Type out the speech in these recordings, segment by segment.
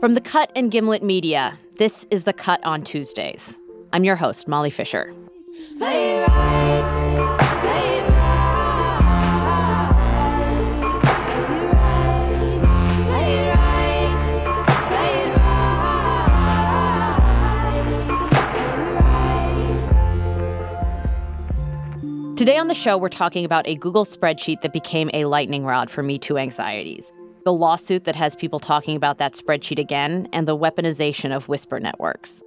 From the Cut and Gimlet Media, this is The Cut on Tuesdays. I'm your host, Molly Fischer. Today on the show, we're talking about a Google spreadsheet that became a lightning rod for Me Too anxieties, the lawsuit that has people talking about that spreadsheet again, and the weaponization of whisper networks.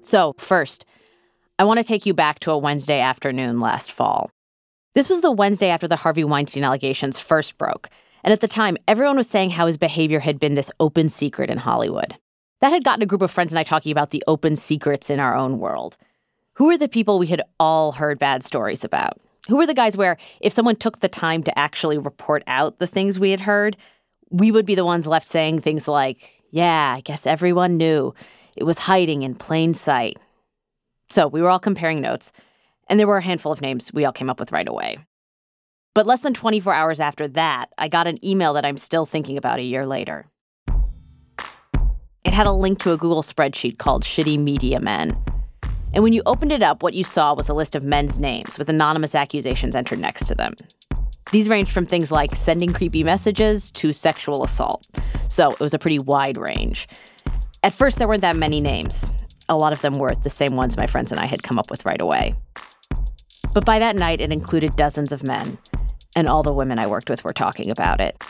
So, first, I want to take you back to a Wednesday afternoon last fall. This was the Wednesday after the Harvey Weinstein allegations first broke, and at the time, everyone was saying how his behavior had been this open secret in Hollywood. That had gotten a group of friends and I talking about the open secrets in our own world. Who were the people we had all heard bad stories about? Who were the guys where, if someone took the time to actually report out the things we had heard, we would be the ones left saying things like, Yeah, I guess everyone knew. It was hiding in plain sight. So we were all comparing notes, and there were a handful of names we all came up with right away. But less than 24 hours after that, I got an email that I'm still thinking about a year later. It had a link to a Google spreadsheet called Shitty Media Men. And when you opened it up, what you saw was a list of men's names with anonymous accusations entered next to them. These ranged from things like sending creepy messages to sexual assault. So it was a pretty wide range. At first, there weren't that many names. A lot of them were the same ones my friends and I had come up with right away. But by that night, it included dozens of men, and all the women I worked with were talking about it.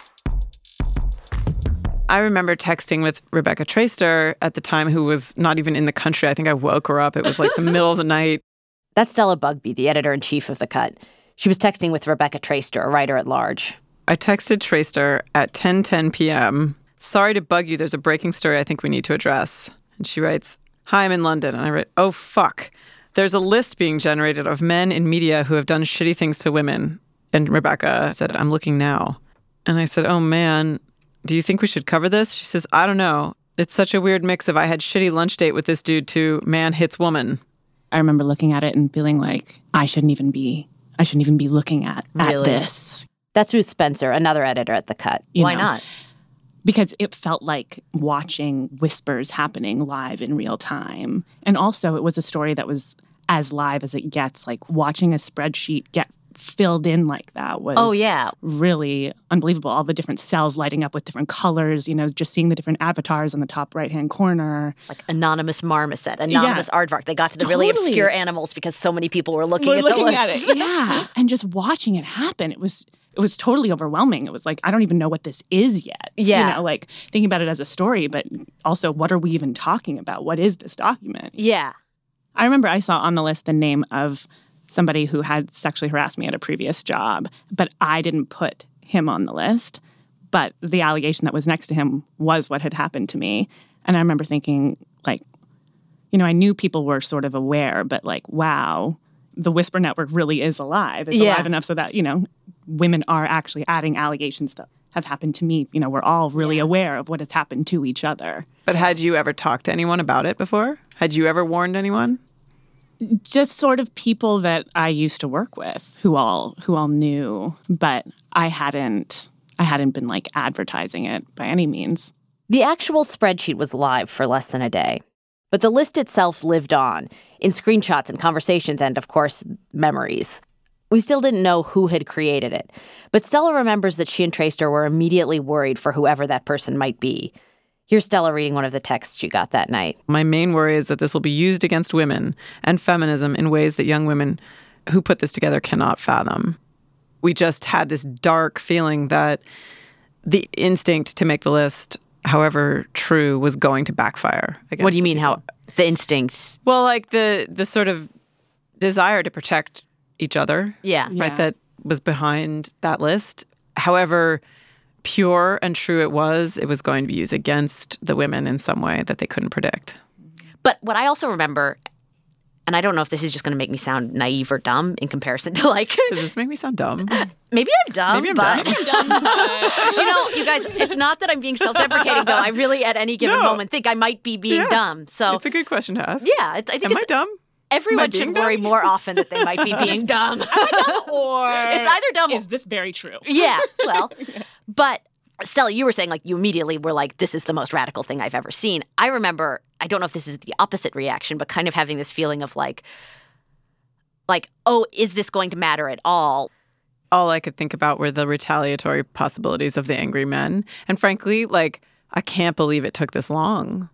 I remember texting with Rebecca Traister at the time, who was not even in the country. I think I woke her up. It was like the middle of the night. That's Stella Bugbee, the editor in chief of The Cut. She was texting with Rebecca Traister, a writer at large. I texted Traister at 10:10 p.m. Sorry to bug you. There's a breaking story I think we need to address. And she writes, "Hi, I'm in London." And I write, "Oh fuck. There's a list being generated of men in media who have done shitty things to women." And Rebecca said, "I'm looking now." And I said, "Oh man, do you think we should cover this? She says, I don't know. It's such a weird mix of I had shitty lunch date with this dude to man hits woman. I remember looking at it and feeling like I shouldn't even be I shouldn't even be looking at, Really? at this. That's Ruth Spencer, another editor at The Cut. You Why know. not? Because it felt like watching whispers happening live in real time. And also it was a story that was as live as it gets. Like watching a spreadsheet get filled in like that was Oh, yeah. really unbelievable. All the different cells lighting up with different colors, you know, just seeing the different avatars in the top right hand corner. Like anonymous marmoset, anonymous aardvark. They got to the really obscure animals because so many people were looking We're at looking the at list. it. Yeah. and just watching it happen, it was it was totally overwhelming. It was like, I don't even know what this is yet. Yeah. You know, like thinking about it as a story, but also what are we even talking about? What is this document? yeah. I remember I saw on the list the name of somebody who had sexually harassed me at a previous job, but I didn't put him on the list. But the allegation that was next to him was what had happened to me. And I remember thinking, like, you know, I knew people were sort of aware, but like, wow, the Whisper Network really is alive. It's Yeah. alive enough so that, you know, women are actually adding allegations that have happened to me. You know, we're all really aware of what has happened to each other. But had you ever talked to anyone about it before? Had you ever warned anyone? Just sort of people that I used to work with who all who all knew, but I hadn't I hadn't been like advertising it by any means. The actual spreadsheet was live for less than a day. But the list itself lived on in screenshots and conversations and, of course, memories. We still didn't know who had created it, but Stella remembers that she and Traister were immediately worried for whoever that person might be. Here's Stella reading one of the texts she got that night. My main worry is that this will be used against women and feminism in ways that young women who put this together cannot fathom. We just had this dark feeling that the instinct to make the list, however true, was going to backfire. What do you mean, the how the instinct? Well, like the the sort of desire to protect each other, Yeah. Yeah. right? That was behind that list. However pure and true it was, it was going to be used against the women in some way that they couldn't predict. But what I also remember, and I don't know if this is just going to make me sound naive or dumb in comparison to like, Does this make me sound dumb? maybe I'm dumb, Maybe I'm but dumb. you know, you guys, it's not that I'm being self-deprecating though. I really, at any given No. moment, think I might be being Yeah. dumb. So It's a good question to ask. yeah, it's, I think Am I it's, dumb? everyone being should worry dumb? more often that they might be being dumb. dumb. or It's either dumb or is this very true? yeah, well, but Stella, you were saying like you immediately were like, this is the most radical thing I've ever seen. I remember, I don't know if this is the opposite reaction, but kind of having this feeling of like, like, oh, is this going to matter at all? All I could think about were the retaliatory possibilities of the angry men. And frankly, like, I can't believe it took this long.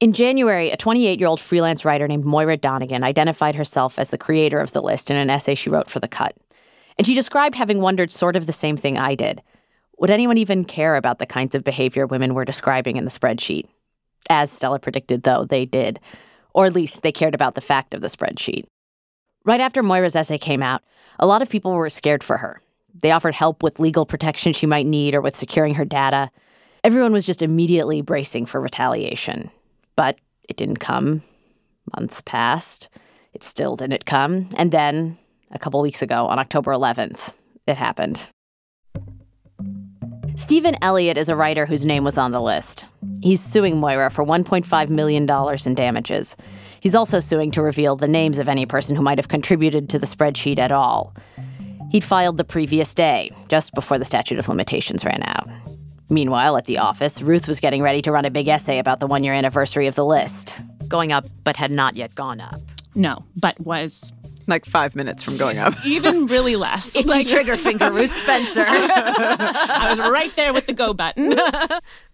In January, a 28 year old freelance writer named Moira Donegan identified herself as the creator of the list in an essay she wrote for The Cut. And she described having wondered sort of the same thing I did. Would anyone even care about the kinds of behavior women were describing in the spreadsheet? As Stella predicted, though, they did. Or at least they cared about the fact of the spreadsheet. Right after Moira's essay came out, a lot of people were scared for her. They offered help with legal protection she might need or with securing her data. Everyone was just immediately bracing for retaliation. But it didn't come. Months passed. It still didn't come. And then, a couple weeks ago, on October 11th, it happened. Stephen Elliott is a writer whose name was on the list. He's suing Moira for $1.5 million in damages. He's also suing to reveal the names of any person who might have contributed to the spreadsheet at all. He'd filed the previous day, just before the statute of limitations ran out. Meanwhile, at the office, Ruth was getting ready to run a big essay about the one year anniversary of the list, going up but had not yet gone up. No, but was like five minutes from going up. Even really less. Itchy like, trigger finger, Ruth Spencer. I was right there with the go button.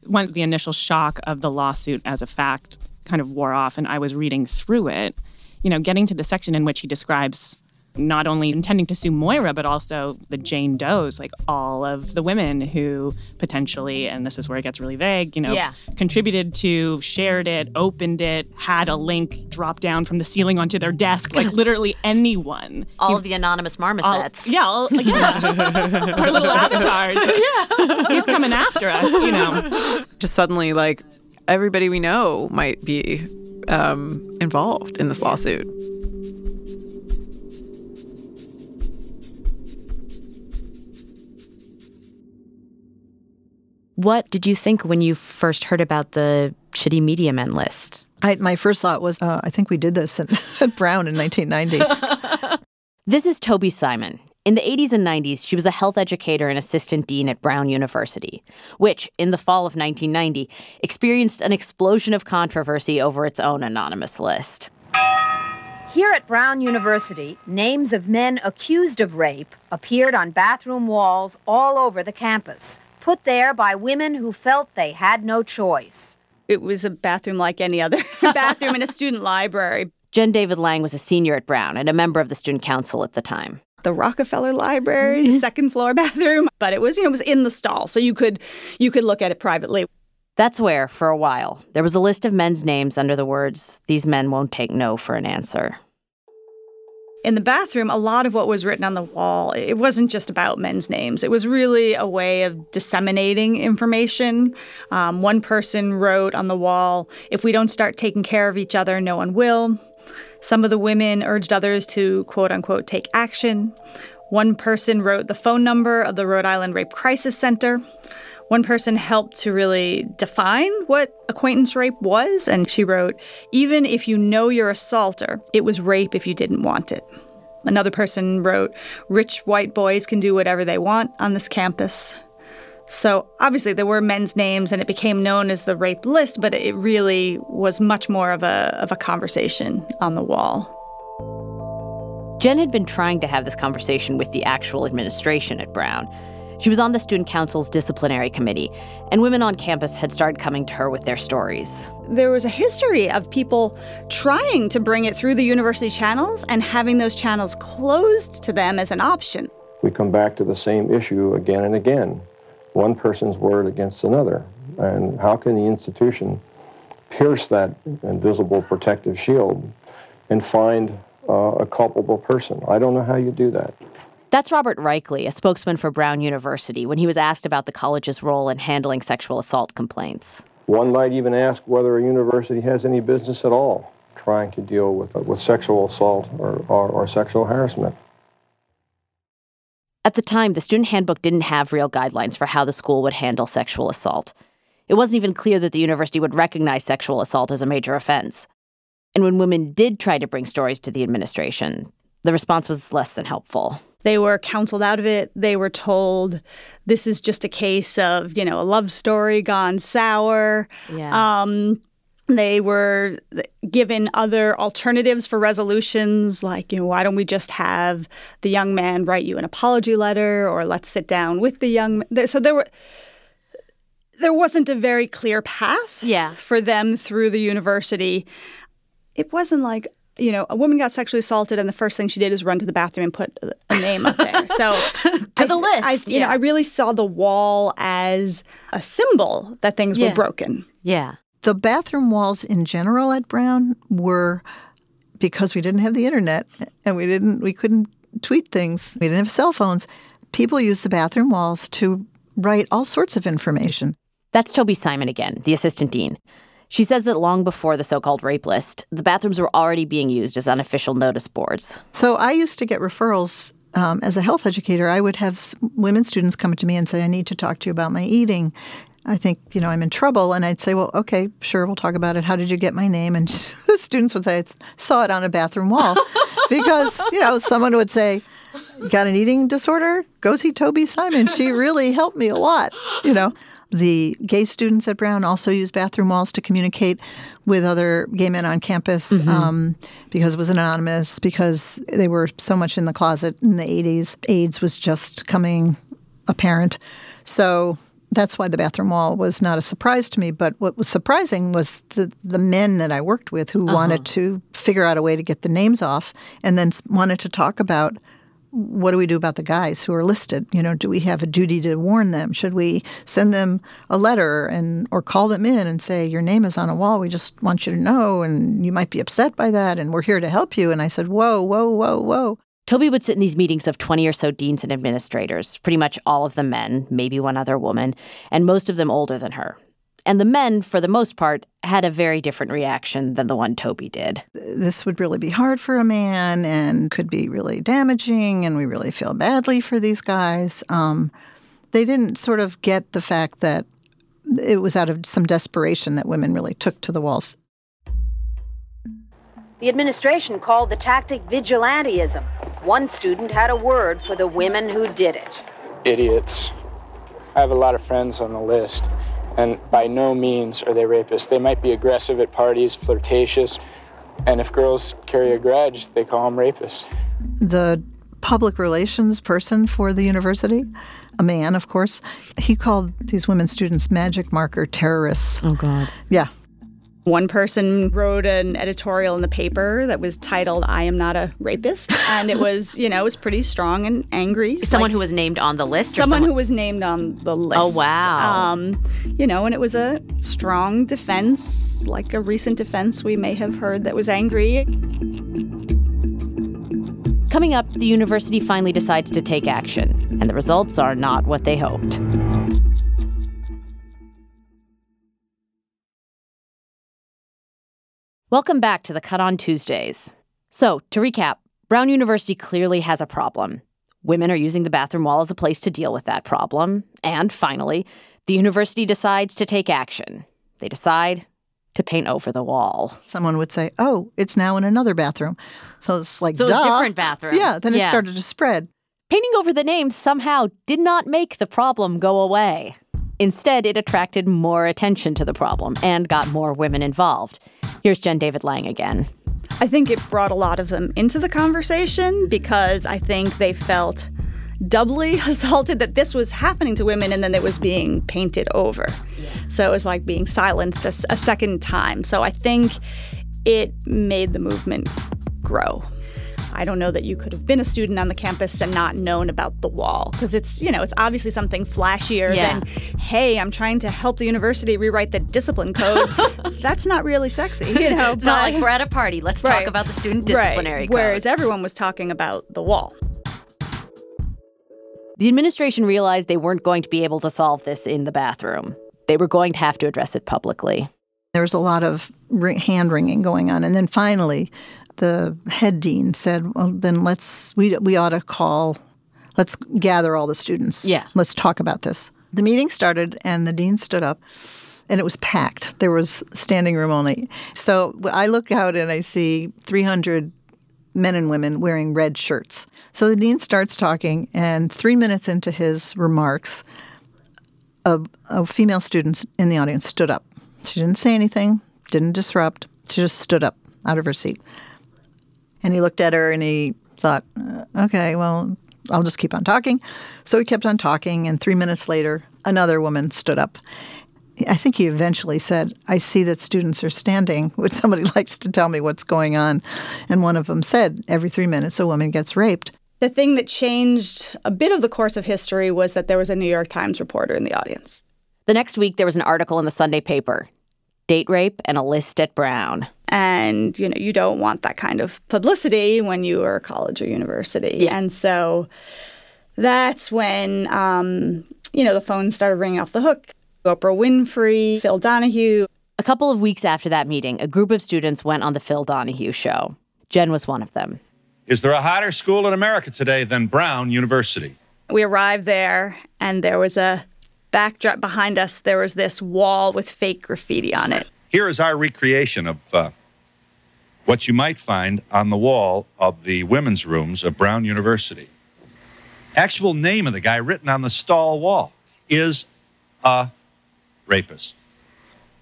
When the initial shock of the lawsuit as a fact kind of wore off, and I was reading through it, you know, getting to the section in which he describes not only intending to sue Moira, but also the Jane Does, like all of the women who potentially, and this is where it gets really vague, you know, yeah. contributed to, shared it, opened it, had a link drop down from the ceiling onto their desk, like literally anyone. All you, of the anonymous marmosets. All, yeah, all, yeah. our little avatars. Yeah. He's coming after us, you know. Just suddenly, like, everybody we know might be um, involved in this lawsuit. What did you think when you first heard about the shitty media men list? I, my first thought was, uh, I think we did this at, at Brown in 1990. this is Toby Simon. In the 80s and 90s, she was a health educator and assistant dean at Brown University, which, in the fall of 1990, experienced an explosion of controversy over its own anonymous list. Here at Brown University, names of men accused of rape appeared on bathroom walls all over the campus put there by women who felt they had no choice. It was a bathroom like any other bathroom in a student library. Jen David Lang was a senior at Brown and a member of the student council at the time. The Rockefeller Library, the mm-hmm. second floor bathroom, but it was, you know, it was in the stall, so you could you could look at it privately. That's where, for a while, there was a list of men's names under the words, These men won't take no for an answer in the bathroom, a lot of what was written on the wall, it wasn't just about men's names. It was really a way of disseminating information. Um, one person wrote on the wall, if we don't start taking care of each other, no one will. Some of the women urged others to quote unquote take action. One person wrote the phone number of the Rhode Island Rape Crisis Center. One person helped to really define what acquaintance rape was, and she wrote, Even if you know your assaulter, it was rape if you didn't want it. Another person wrote, Rich white boys can do whatever they want on this campus. So obviously there were men's names and it became known as the rape list, but it really was much more of a, of a conversation on the wall. Jen had been trying to have this conversation with the actual administration at Brown. She was on the student council's disciplinary committee, and women on campus had started coming to her with their stories. There was a history of people trying to bring it through the university channels and having those channels closed to them as an option. We come back to the same issue again and again one person's word against another. And how can the institution pierce that invisible protective shield and find uh, a culpable person? I don't know how you do that. That's Robert Reichley, a spokesman for Brown University, when he was asked about the college's role in handling sexual assault complaints. One might even ask whether a university has any business at all trying to deal with, uh, with sexual assault or, or, or sexual harassment. At the time, the student handbook didn't have real guidelines for how the school would handle sexual assault. It wasn't even clear that the university would recognize sexual assault as a major offense. And when women did try to bring stories to the administration, the response was less than helpful. They were counseled out of it. They were told this is just a case of, you know, a love story gone sour. Yeah. Um, they were given other alternatives for resolutions, like, you know, why don't we just have the young man write you an apology letter or let's sit down with the young man. So there were there wasn't a very clear path Yeah. for them through the university. It wasn't like, you know, a woman got sexually assaulted and the first thing she did is run to the bathroom and put a- a name up there. So To the list, I, you know. I really saw the wall as a symbol that things Yeah. were broken. yeah. The bathroom walls in general at Brown were because we didn't have the internet and we didn't we couldn't tweet things. We didn't have cell phones. People used the bathroom walls to write all sorts of information. That's Toby Simon again, the assistant dean. She says that long before the so called rape list, the bathrooms were already being used as unofficial notice boards. So I used to get referrals um, as a health educator. I would have women students come to me and say, "I need to talk to you about my eating." I think you know I'm in trouble, and I'd say, "Well, okay, sure, we'll talk about it. How did you get my name?" And the students would say, "I saw it on a bathroom wall," because you know someone would say, "Got an eating disorder? Go see Toby Simon. She really helped me a lot." You know. The gay students at Brown also used bathroom walls to communicate with other gay men on campus um, because it was anonymous, because they were so much in the closet in the 80s. AIDS was just coming apparent. So that's why the bathroom wall was not a surprise to me. But what was surprising was the, the men that I worked with who wanted to figure out a way to get the names off and then wanted to talk about what do we do about the guys who are listed? You know, do we have a duty to warn them? Should we send them a letter and or call them in and say your name is on a wall? We just want you to know, and you might be upset by that, and we're here to help you. And I said, whoa, whoa, whoa, whoa. Toby would sit in these meetings of 20 or so deans and administrators, pretty much all of them men, maybe one other woman, and most of them older than her. And the men, for the most part, had a very different reaction than the one Toby did. This would really be hard for a man and could be really damaging, and we really feel badly for these guys. Um, they didn't sort of get the fact that it was out of some desperation that women really took to the walls. The administration called the tactic vigilantism. One student had a word for the women who did it. idiots. I have a lot of friends on the list, and by no means are they rapists. They might be aggressive at parties, flirtatious, and if girls carry a grudge, they call them rapists. the public relations person for the university, a man, of course, he called these women students magic marker terrorists. Oh, God. Yeah. One person wrote an editorial in the paper that was titled "I am not a rapist," and it was, you know, it was pretty strong and angry. Someone Like, who was named on the list? Or someone who was named on the list. Oh, wow. Um, you know, and it was a strong defense, like a recent defense we may have heard that was angry. Coming up, the university finally decides to take action, and the results are not what they hoped. Welcome back to the Cut on Tuesdays. So, to recap, Brown University clearly has a problem. Women are using the bathroom wall as a place to deal with that problem. And finally, the university decides to take action. They decide to paint over the wall. Someone would say, "Oh, it's now in another bathroom," so it's like, So it's different bathrooms. Yeah. Then it started to spread. Painting over the names somehow did not make the problem go away. Instead, it attracted more attention to the problem and got more women involved. Here's Jen David Lang again. I think it brought a lot of them into the conversation because I think they felt doubly assaulted that this was happening to women and then it was being painted over. So it was like being silenced a second time. So I think it made the movement grow. I don't know that you could have been a student on the campus and not known about the wall because it's, you know, it's obviously something flashier Yeah. than, hey, I'm trying to help the university rewrite the discipline code. That's not really sexy, you know. It's not like we're at a party. Let's talk about the student Right. disciplinary code. Whereas everyone was talking about the wall. the administration realized they weren't going to be able to solve this in the bathroom. They were going to have to address it publicly. There was a lot of hand wringing going on, and then finally, the head dean said, "Well, then let's we we ought to call, let's gather all the students. Yeah. let's talk about this." The meeting started, and the dean stood up, and it was packed. There was standing room only. So I look out and I see 300 men and women wearing red shirts. So the dean starts talking, and three minutes into his remarks, a, a female student in the audience stood up. She didn't say anything, didn't disrupt. She just stood up out of her seat. And he looked at her and he thought, uh, okay, well, I'll just keep on talking. So he kept on talking, and three minutes later, another woman stood up. I think he eventually said, I see that students are standing. Would somebody likes to tell me what's going on? And one of them said, every three minutes a woman gets raped. The thing that changed a bit of the course of history was that there was a New York Times reporter in the audience. The next week, there was an article in the Sunday paper date rape and a list at Brown. And, you know, you don't want that kind of publicity when you are a college or university. Yeah. And so that's when, um, you know, the phone started ringing off the hook. Oprah Winfrey, Phil Donahue. A couple of weeks after that meeting, a group of students went on the Phil Donahue show. Jen was one of them. Is there a hotter school in America today than Brown University? We arrived there, and there was a backdrop behind us. There was this wall with fake graffiti on it. Here is our recreation of uh, what you might find on the wall of the women's rooms of Brown University. Actual name of the guy written on the stall wall is a rapist.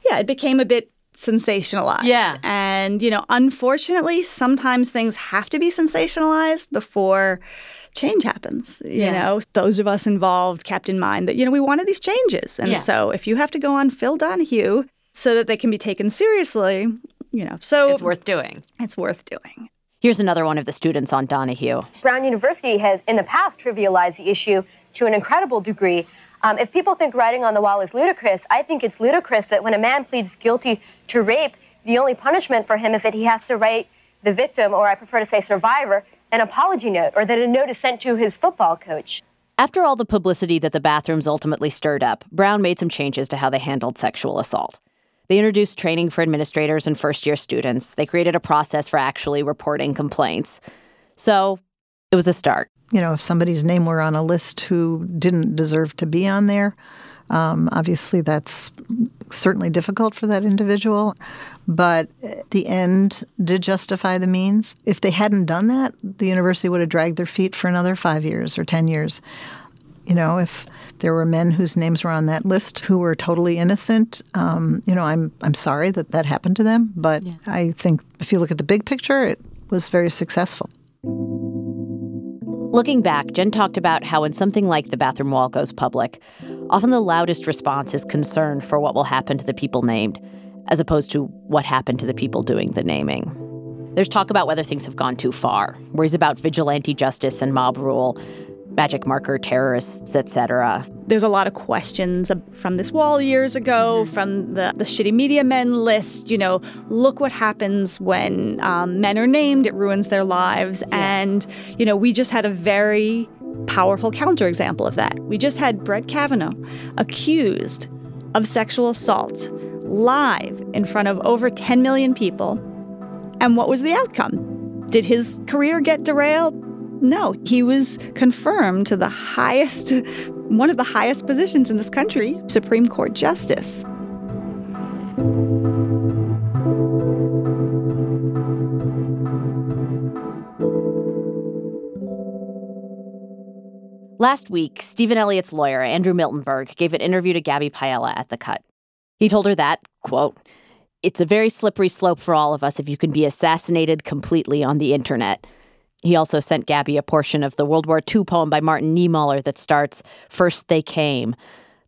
Yeah, it became a bit sensationalized. Yeah. And, you know, unfortunately, sometimes things have to be sensationalized before change happens. You Yeah. know, those of us involved kept in mind that, you know, we wanted these changes. And Yeah. so if you have to go on Phil Donahue so that they can be taken seriously, you know, so It's worth doing. it's worth doing. Here's another one of the students on Donahue. Brown University has, in the past, trivialized the issue to an incredible degree. Um, if people think writing on the wall is ludicrous, I think it's ludicrous that when a man pleads guilty to rape, the only punishment for him is that he has to write the victim, or I prefer to say survivor, an apology note, or that a note is sent to his football coach. After all the publicity that the bathrooms ultimately stirred up, Brown made some changes to how they handled sexual assault. They introduced training for administrators and first year students. They created a process for actually reporting complaints. So it was a start. You know, if somebody's name were on a list who didn't deserve to be on there, um, obviously that's certainly difficult for that individual. But the end did justify the means. If they hadn't done that, the university would have dragged their feet for another five years or 10 years. You know, if there were men whose names were on that list who were totally innocent, um, you know, I'm I'm sorry that that happened to them. But I think if you look at the big picture, it was very successful. Looking back, Jen talked about how when something like the bathroom wall goes public, often the loudest response is concern for what will happen to the people named, as opposed to what happened to the people doing the naming. There's talk about whether things have gone too far, worries about vigilante justice and mob rule, magic marker terrorists, etc. There's a lot of questions from this wall years ago, from the, the shitty media men list. You know, look what happens when um, men are named, it ruins their lives. And, you know, we just had a very powerful counterexample of that. We just had Brett Kavanaugh accused of sexual assault live in front of over 10 million people. And what was the outcome? Did his career get derailed? No, he was confirmed to the highest, one of the highest positions in this country, Supreme Court Justice. Last week, Stephen Elliott's lawyer, Andrew Miltenberg, gave an interview to Gabby Paiella at The Cut. He told her that, quote, it's a very slippery slope for all of us if you can be assassinated completely on the internet. He also sent Gabby a portion of the World War II poem by Martin Niemöller that starts, First They Came,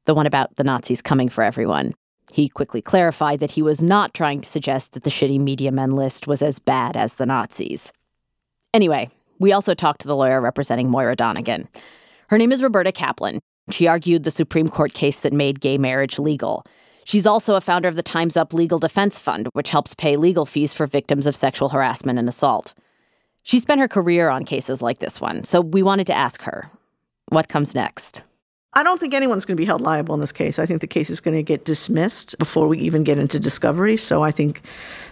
the one about the Nazis coming for everyone. He quickly clarified that he was not trying to suggest that the shitty media men list was as bad as the Nazis. Anyway, we also talked to the lawyer representing Moira Donegan. Her name is Roberta Kaplan. She argued the Supreme Court case that made gay marriage legal. She's also a founder of the Time's Up Legal Defense Fund, which helps pay legal fees for victims of sexual harassment and assault. She spent her career on cases like this one, so we wanted to ask her what comes next? I don't think anyone's going to be held liable in this case. I think the case is going to get dismissed before we even get into discovery. So I think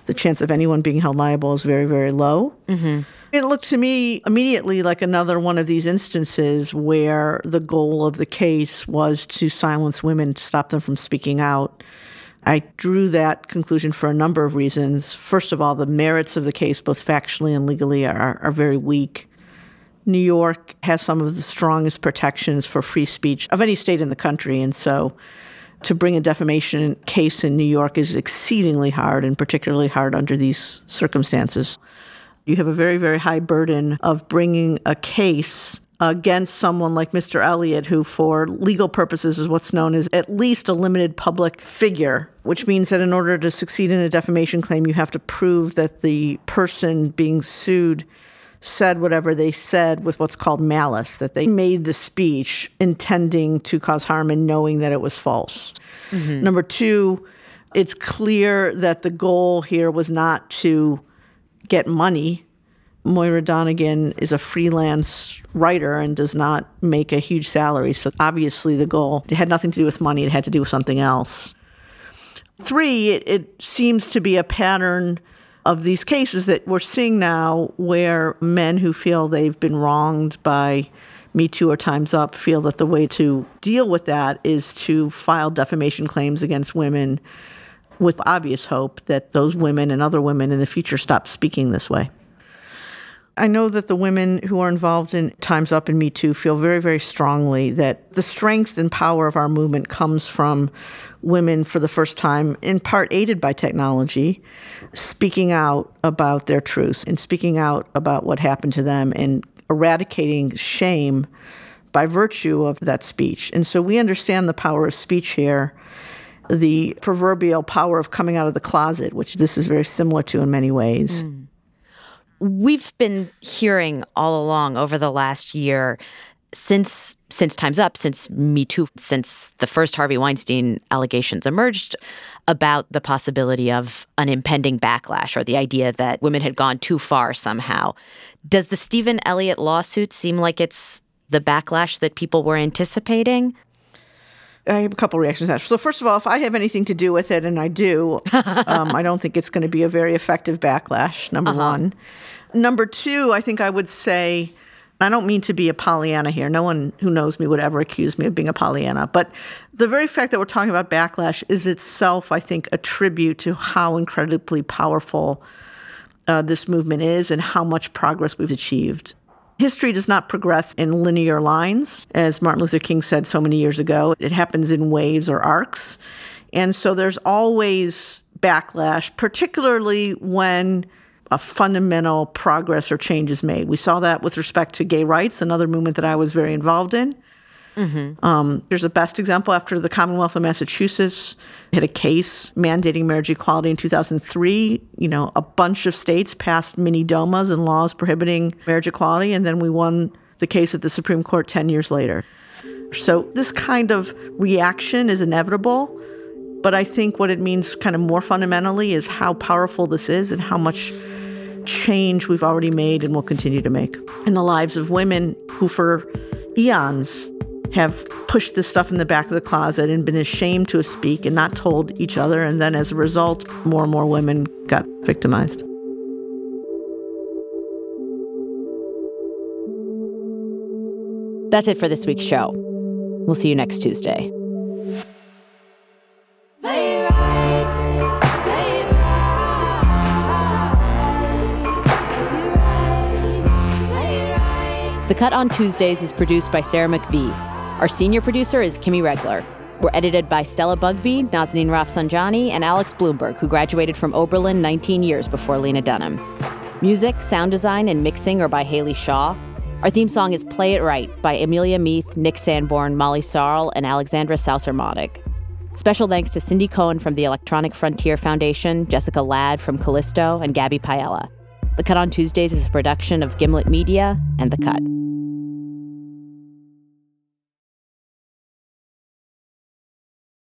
the chance of anyone being held liable is very, very low. Mm-hmm. It looked to me immediately like another one of these instances where the goal of the case was to silence women, to stop them from speaking out. I drew that conclusion for a number of reasons. First of all, the merits of the case, both factually and legally, are, are very weak. New York has some of the strongest protections for free speech of any state in the country. And so to bring a defamation case in New York is exceedingly hard and particularly hard under these circumstances. You have a very, very high burden of bringing a case against someone like Mr. Elliott, who, for legal purposes, is what's known as at least a limited public figure, which means that in order to succeed in a defamation claim, you have to prove that the person being sued said whatever they said with what's called malice, that they made the speech intending to cause harm and knowing that it was false. Mm-hmm. Number two, it's clear that the goal here was not to get money Moira Donegan is a freelance writer and does not make a huge salary. So obviously, the goal it had nothing to do with money, it had to do with something else. Three, it, it seems to be a pattern of these cases that we're seeing now where men who feel they've been wronged by Me Too or Time's Up feel that the way to deal with that is to file defamation claims against women with obvious hope that those women and other women in the future stop speaking this way. I know that the women who are involved in Time's Up and Me Too feel very, very strongly that the strength and power of our movement comes from women for the first time, in part aided by technology, speaking out about their truths and speaking out about what happened to them and eradicating shame by virtue of that speech. And so we understand the power of speech here, the proverbial power of coming out of the closet, which this is very similar to in many ways. Mm we've been hearing all along over the last year since since time's up since me too since the first harvey weinstein allegations emerged about the possibility of an impending backlash or the idea that women had gone too far somehow. Does the stephen elliott lawsuit seem like it's the backlash that people were anticipating I have a couple reactions to that. So, first of all, if I have anything to do with it, and I do, um, I don't think it's going to be a very effective backlash, number uh-huh. one. Number two, I think I would say, I don't mean to be a Pollyanna here. No one who knows me would ever accuse me of being a Pollyanna. But the very fact that we're talking about backlash is itself, I think, a tribute to how incredibly powerful uh, this movement is and how much progress we've achieved. History does not progress in linear lines, as Martin Luther King said so many years ago. It happens in waves or arcs. And so there's always backlash, particularly when a fundamental progress or change is made. We saw that with respect to gay rights, another movement that I was very involved in. Mm-hmm. Um, there's a best example after the Commonwealth of Massachusetts had a case mandating marriage equality in 2003. You know, a bunch of states passed mini DOMAs and laws prohibiting marriage equality, and then we won the case at the Supreme Court 10 years later. So this kind of reaction is inevitable. But I think what it means, kind of more fundamentally, is how powerful this is and how much change we've already made and will continue to make in the lives of women who, for eons, have pushed this stuff in the back of the closet and been ashamed to speak and not told each other. And then as a result, more and more women got victimized. That's it for this week's show. We'll see you next Tuesday. The Cut on Tuesdays is produced by Sarah McVeigh. Our senior producer is Kimmy Regler. We're edited by Stella Bugbee, Nazanin Rafsanjani, and Alex Blumberg, who graduated from Oberlin 19 years before Lena Dunham. Music, sound design, and mixing are by Haley Shaw. Our theme song is Play It Right by Amelia Meath, Nick Sanborn, Molly Sarlé, and Alexandra Sauser Special thanks to Cindy Cohn from the Electronic Frontier Foundation, Jessica Ladd from Callisto, and Gabby Paiella. The Cut on Tuesdays is a production of Gimlet Media and The Cut.